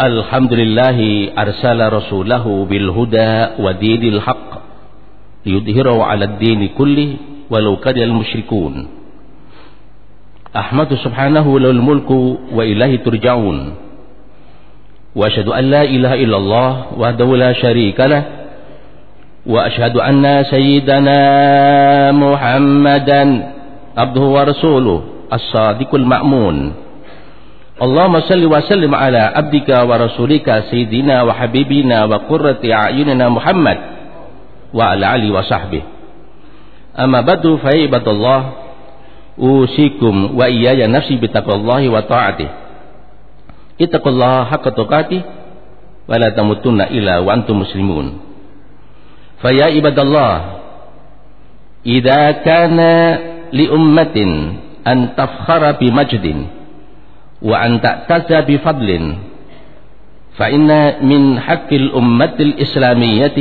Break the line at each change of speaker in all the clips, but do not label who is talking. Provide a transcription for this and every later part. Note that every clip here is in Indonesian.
الحمد لله أرسل رسوله بالهدى ودين الحق ليظهره على الدين كله ولو كره المشركون أحمد سبحانه له الملك وإليه ترجعون وأشهد أن لا إله إلا الله وحده لا شريك له وأشهد أن سيدنا محمدا عبده ورسوله الصادق المأمون اللهم صل وسلم على عبدك ورسولك سيدنا وحبيبنا وقرة أعيننا محمد وعلى آله وصحبه أما بعد فيا عباد الله أوصيكم وإياي نفسي بتقوى الله وطاعته اتقوا الله حق تقاته ولا تموتن إلا وأنتم مسلمون فيا عباد الله إذا كان لأمة أن تفخر بمجد وأن تعتز بفضل. فإن من حق الأمة الإسلامية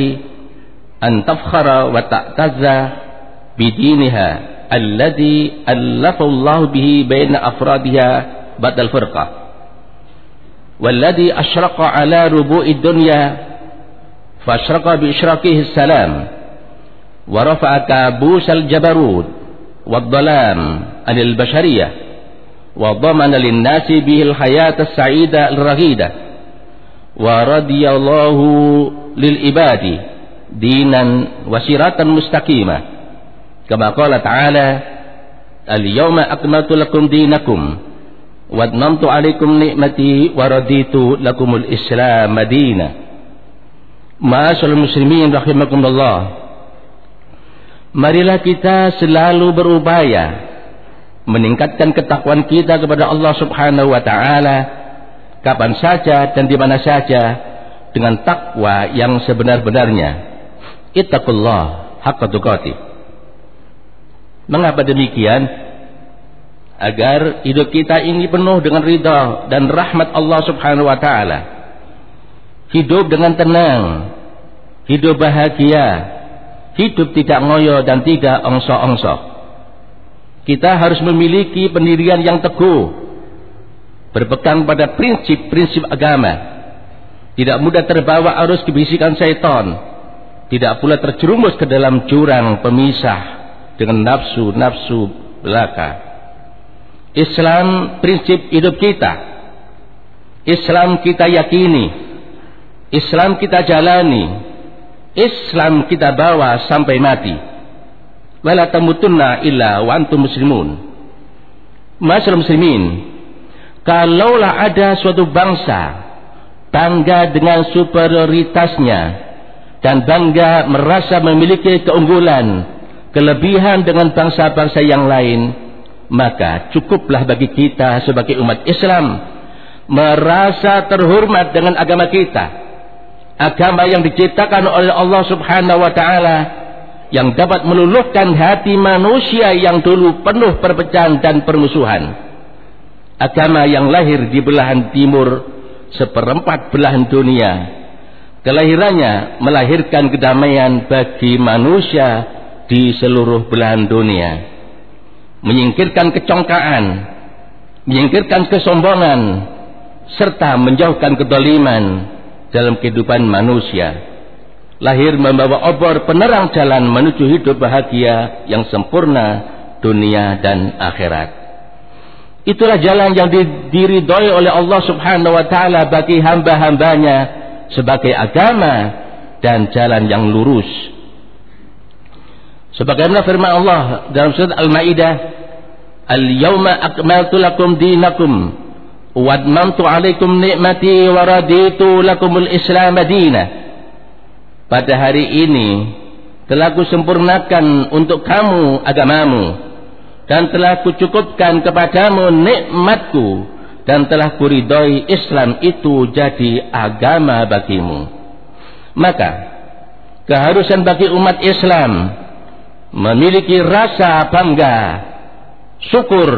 أن تفخر وتعتز بدينها الذي ألف الله به بين أفرادها بعد الفرقة. والذي أشرق على ربوء الدنيا فأشرق بإشراقه السلام ورفع كابوس الجبروت والظلام عن البشرية. وضمن للناس به الحياة السعيدة الرغيدة ورضي الله للعباد دينا وسيرة مستقيمة كما قال تعالى اليوم أكملت لكم دينكم وأتممت عليكم نعمتي ورضيت لكم الإسلام دينا. معاشر المسلمين رحمكم الله. Marilah kita selalu berupaya meningkatkan ketakwaan kita kepada Allah Subhanahu wa taala kapan saja dan di mana saja dengan takwa yang sebenar-benarnya. Ittaqullah haqqa tuqatih. Mengapa demikian? Agar hidup kita ini penuh dengan ridha dan rahmat Allah Subhanahu wa taala. Hidup dengan tenang, hidup bahagia, hidup tidak ngoyo dan tidak ongso-ongso. Kita harus memiliki pendirian yang teguh, berpegang pada prinsip-prinsip agama. Tidak mudah terbawa arus kebisikan syaitan, tidak pula terjerumus ke dalam jurang pemisah dengan nafsu-nafsu belaka. Islam prinsip hidup kita. Islam kita yakini. Islam kita jalani. Islam kita bawa sampai mati wala tamutunna illa wa antum muslimun. Masyarakat muslimin kalaulah ada suatu bangsa bangga dengan superioritasnya dan bangga merasa memiliki keunggulan kelebihan dengan bangsa-bangsa yang lain maka cukuplah bagi kita sebagai umat Islam merasa terhormat dengan agama kita. Agama yang diciptakan oleh Allah subhanahu wa ta'ala yang dapat meluluhkan hati manusia yang dulu penuh perpecahan dan permusuhan. Agama yang lahir di belahan timur seperempat belahan dunia. Kelahirannya melahirkan kedamaian bagi manusia di seluruh belahan dunia. Menyingkirkan kecongkaan, menyingkirkan kesombongan, serta menjauhkan kedoliman dalam kehidupan manusia lahir membawa obor penerang jalan menuju hidup bahagia yang sempurna dunia dan akhirat. Itulah jalan yang diridhoi oleh Allah Subhanahu wa taala bagi hamba-hambanya sebagai agama dan jalan yang lurus. Sebagaimana firman Allah dalam surat Al-Maidah, "Al-yauma akmaltu lakum dinakum wa atmamtu 'alaikum ni'mati wa raditu lakumul Islam dinan." Pada hari ini telah kusempurnakan untuk kamu agamamu dan telah kucukupkan kepadamu nikmatku dan telah kuridhoi Islam itu jadi agama bagimu. Maka keharusan bagi umat Islam memiliki rasa bangga syukur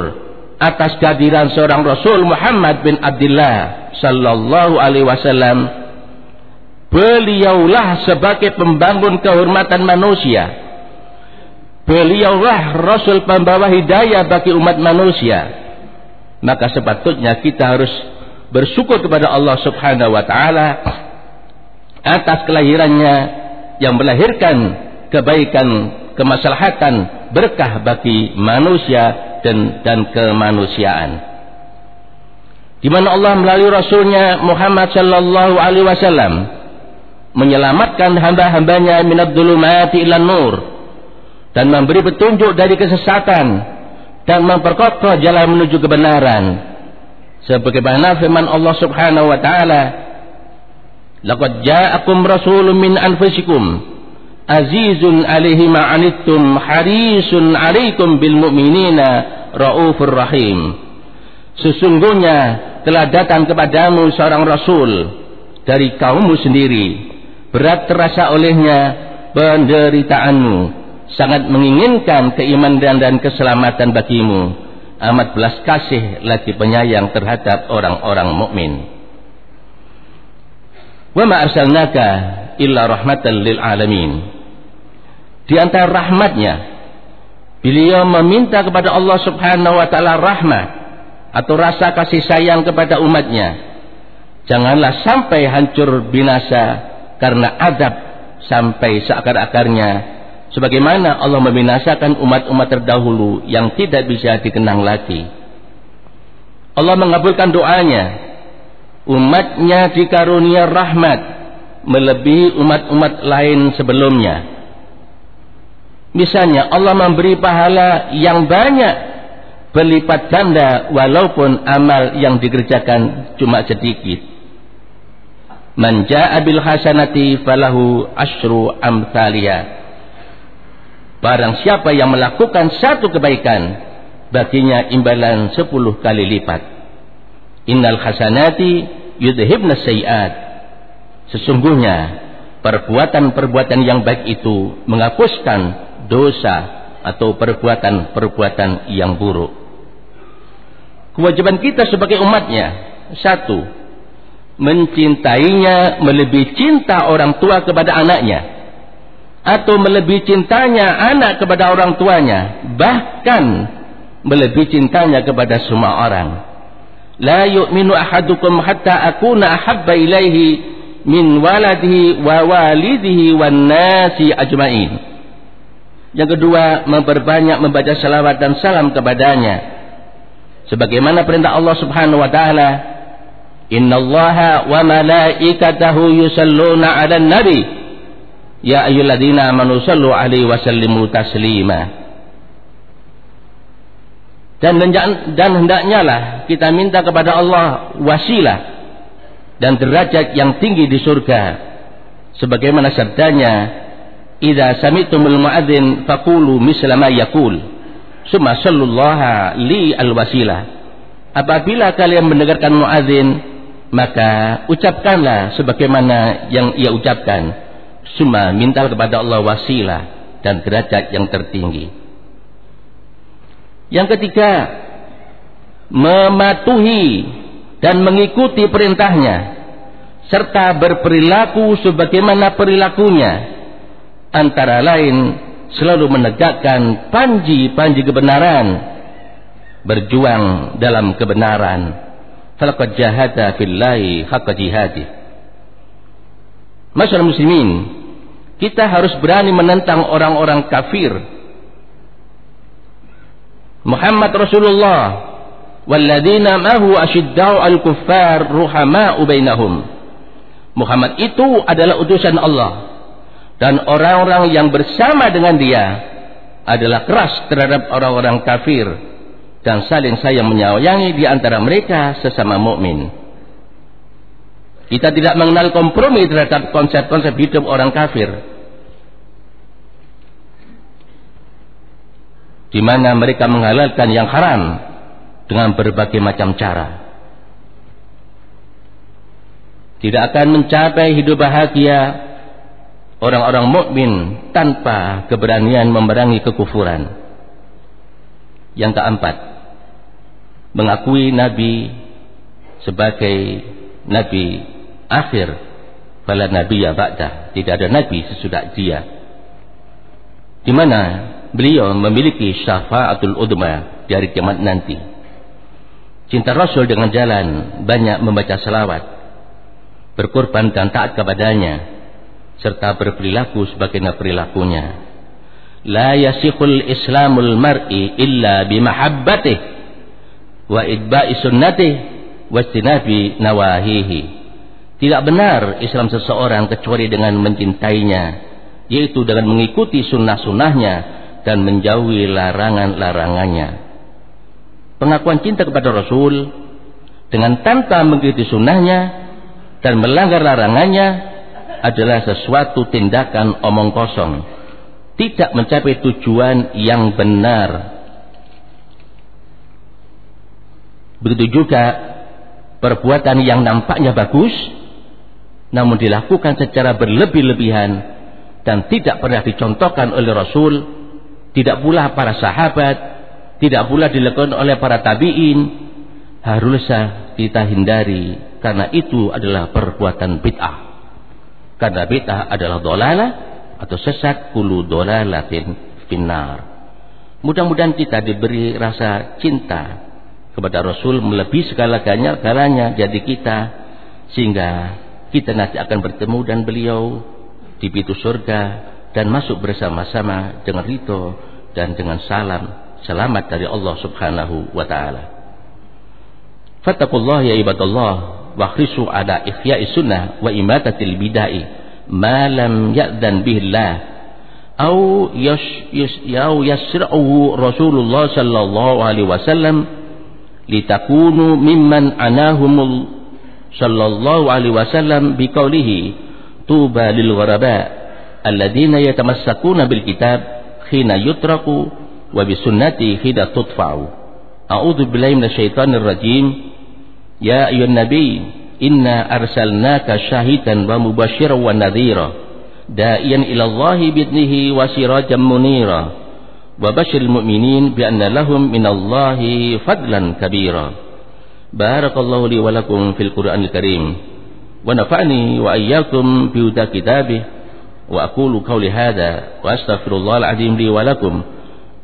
atas kehadiran seorang Rasul Muhammad bin Abdullah sallallahu alaihi wasallam Beliaulah sebagai pembangun kehormatan manusia. Beliaulah Rasul pembawa hidayah bagi umat manusia. Maka sepatutnya kita harus bersyukur kepada Allah Subhanahu wa taala atas kelahirannya yang melahirkan kebaikan, kemaslahatan, berkah bagi manusia dan dan kemanusiaan. Di mana Allah melalui Rasulnya Muhammad sallallahu alaihi wasallam menyelamatkan hamba-hambanya minad dhulumati ilan nur. Dan memberi petunjuk dari kesesatan dan memperkokoh jalan menuju kebenaran. Sebagaimana firman Allah Subhanahu wa taala laqad ja'akum rasulun min anfusikum azizun alaihi ma harisun alaikum bil mu'minina raufur rahim. Sesungguhnya telah datang kepadamu seorang rasul dari kaummu sendiri berat terasa olehnya penderitaanmu sangat menginginkan keimanan dan keselamatan bagimu amat belas kasih lagi penyayang terhadap orang-orang mukmin. Wa ma arsalnaka illa rahmatan lil alamin. Di antara rahmatnya beliau meminta kepada Allah Subhanahu wa taala rahmat atau rasa kasih sayang kepada umatnya. Janganlah sampai hancur binasa karena adab sampai seakar-akarnya sebagaimana Allah membinasakan umat-umat terdahulu yang tidak bisa dikenang lagi. Allah mengabulkan doanya. Umatnya dikarunia rahmat melebihi umat-umat lain sebelumnya. Misalnya Allah memberi pahala yang banyak berlipat ganda walaupun amal yang dikerjakan cuma sedikit. Man ja'a bil hasanati falahu asyru amsaliyah Barang siapa yang melakukan satu kebaikan, baginya imbalan sepuluh kali lipat. Innal hasanati yudhibna sayiat. Sesungguhnya perbuatan-perbuatan yang baik itu menghapuskan dosa atau perbuatan-perbuatan yang buruk. Kewajiban kita sebagai umatnya satu, mencintainya melebihi cinta orang tua kepada anaknya atau melebihi cintanya anak kepada orang tuanya bahkan melebihi cintanya kepada semua orang. La yu'minu ahadukum hatta akuna ahabba ilaihi min waladihi wa walidihi wan nasi ajmain. Yang kedua memperbanyak membaca salawat dan salam kepadanya. Sebagaimana perintah Allah Subhanahu wa taala innallaha wa malaikatahu yusalluna 'alan nabi Ya ayyuhalladzina amanu sallu alaihi wa sallimu taslima. Dan dan hendaknya lah kita minta kepada Allah wasilah dan derajat yang tinggi di surga. Sebagaimana sabdanya, "Idza sami'tumul muadzin faqulu misla ma yaqul." Summa li al-wasilah. Apabila kalian mendengarkan muadzin, maka ucapkanlah sebagaimana yang ia ucapkan. Suma minta kepada Allah wasilah dan derajat yang tertinggi. Yang ketiga, mematuhi dan mengikuti perintahnya serta berperilaku sebagaimana perilakunya. Antara lain selalu menegakkan panji-panji kebenaran berjuang dalam kebenaran falaqad jahada fillahi haqqa jihadih Masyarakat muslimin, kita harus berani menentang orang-orang kafir. Muhammad Rasulullah walladzina mahu asyiddau al-kuffar ruhama'u bainahum. Muhammad itu adalah utusan Allah dan orang-orang yang bersama dengan dia adalah keras terhadap orang-orang kafir dan saling sayang menyayangi di antara mereka sesama mukmin. Kita tidak mengenal kompromi terhadap konsep-konsep hidup orang kafir. Di mana mereka menghalalkan yang haram dengan berbagai macam cara. Tidak akan mencapai hidup bahagia orang-orang mukmin tanpa keberanian memerangi kekufuran. Yang keempat, mengakui Nabi sebagai Nabi akhir. Fala ya ba'da tidak ada nabi sesudah dia. Di mana beliau memiliki syafaatul udma di hari kiamat nanti. Cinta Rasul dengan jalan banyak membaca selawat, berkorban dan taat kepadanya, serta berperilaku sebagaimana perilakunya. La yasikhul islamul mar'i illa bimahabbatih wa idba'i sunnatih wa istinabi nawahihi. Tidak benar Islam seseorang kecuali dengan mencintainya, yaitu dengan mengikuti sunnah-sunnahnya dan menjauhi larangan-larangannya pengakuan cinta kepada Rasul dengan tanpa mengikuti sunnahnya dan melanggar larangannya adalah sesuatu tindakan omong kosong tidak mencapai tujuan yang benar begitu juga perbuatan yang nampaknya bagus namun dilakukan secara berlebih-lebihan dan tidak pernah dicontohkan oleh Rasul tidak pula para sahabat tidak pula dilakukan oleh para tabi'in haruslah kita hindari karena itu adalah perbuatan bid'ah. Karena bid'ah adalah dolalah atau sesat kulu dolalatin finnar. Mudah-mudahan kita diberi rasa cinta kepada Rasul melebihi segala-galanya galanya jadi kita sehingga kita nanti akan bertemu dan beliau di pintu surga dan masuk bersama-sama dengan rito dan dengan salam selamat dari Allah Subhanahu wa taala. Fattaqullah ya ibadallah wa khrisu ada ihya'i sunnah wa imatatil bidai ma lam ya'dan bihillah au yash yau yasra'uhu Rasulullah sallallahu alaihi wasallam litakunu mimman anahumul sallallahu alaihi wasallam biqaulihi tuba lil ghuraba alladhina yatamassakuna bil kitab khina yutraku وبسنتي حين تدفع أعوذ بالله من الشيطان الرجيم يا أيها النبي إنا أرسلناك شاهدا ومبشرا ونذيرا داعيا إلى الله بإذنه وسراجا منيرا وبشر المؤمنين بأن لهم من الله فضلا كبيرا. بارك الله لي ولكم في القرآن الكريم. ونفعني وإياكم بهدى كتابه. وأقول قولي هذا وأستغفر الله العظيم لي ولكم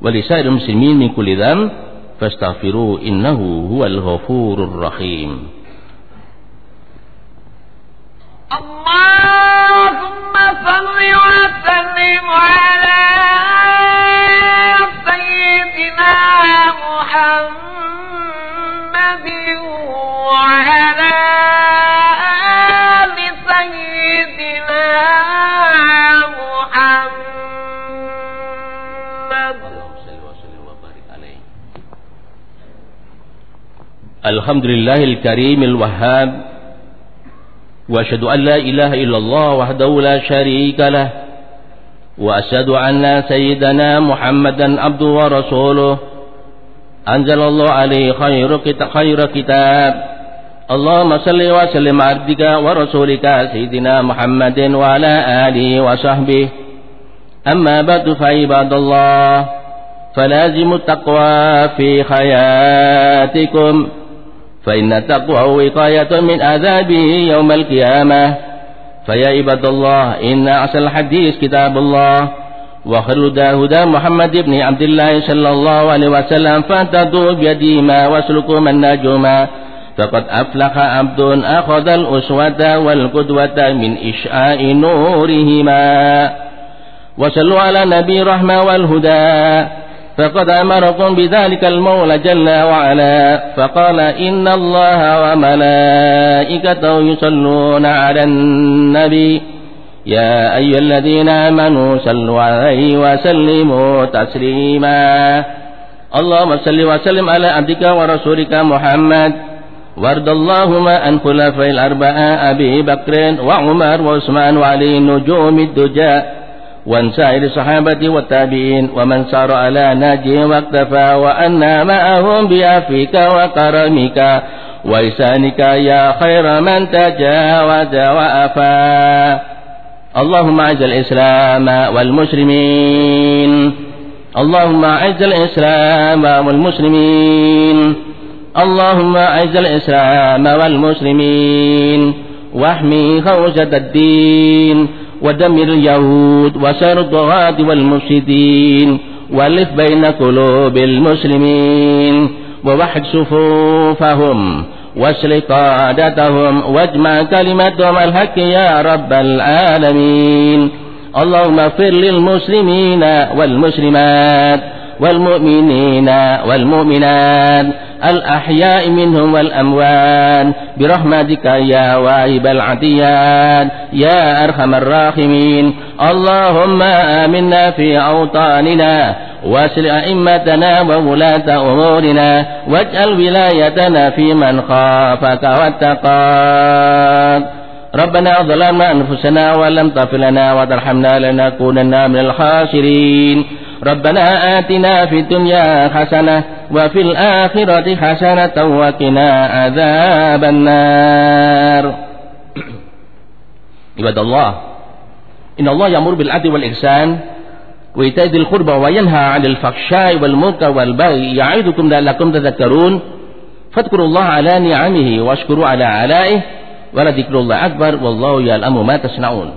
ولسائر المسلمين من كل ذنب. فاستغفروه إنه هو الغفور الرحيم.
اللهم صل وسلم على
الحمد لله الكريم الوهاب وأشهد أن لا إله إلا الله وحده لا شريك له وأشهد أن سيدنا محمدا عبده ورسوله. أنزل الله عليه خير خير كتاب. اللهم صل وسلم على عبدك ورسولك سيدنا محمد وعلى آله وصحبه. أما بعد فعباد الله فلازم التقوى في حياتكم. فإن التقوى وقاية من عذابه يوم القيامة. فيا عباد الله إن أحسن الحديث كتاب الله. وخير الهدى هدى محمد بن عبد الله صلى الله عليه وسلم. فانتدوا بيديهما واسلكوا من نجوما فقد أفلح عبد أخذ الأسوة والقدوة من إشعاء نورهما. وصلوا على نبي الرحمة والهدى. فقد أمركم بذلك المولى جل وعلا. فقال إن الله وملائكته يصلون على النبي. يا أيها الذين آمنوا صلوا عليه وسلموا تسليما. اللهم صل وسلم على عبدك ورسولك محمد. وارض اللهم عن خلفاء الأربعة أبي بكر وعمر وعثمان وعلي نجوم الدجاء وعن سائر الصحابة والتابعين ومن سار على ناجهم واقتفى وأنا معهم بعفوك وكرمك. وإحسانك يا خير من تجاوز وأفى. اللهم أعز الإسلام والمسلمين. اللهم أعز الإسلام والمسلمين. اللهم أعز الإسلام والمسلمين. واحمي خوجة الدين ودمر اليهود وسر الطغاة والمفسدين والف بين قلوب المسلمين ووحد صفوفهم واسل قادتهم واجمع كلمتهم الحق يا رب العالمين. اللهم اغفر للمسلمين والمسلمات والمؤمنين والمؤمنات الأحياء منهم والأموات برحمتك يا واهب العطيات يا أرحم الراحمين. اللهم آمنا في أوطاننا واسل أئمتنا وولاة أمورنا واجعل ولايتنا في من خافك واتقاك. ربنا ظلمنا أنفسنا ولم تغفر لنا وترحمنا لنكونن من الخاسرين. ربنا آتنا في الدنيا حسنة وفي الآخرة حسنة وقنا عذاب النار. عباد الله إن الله يأمر بالعدل والإحسان وإيتاء ذي القربى وينهى عن الفحشاء والمنكر والبغي يعظكم لعلكم تذكرون. فاذكروا الله على نعمه واشكروا على آلائه ولذكر الله أكبر والله يعلم ما تصنعون.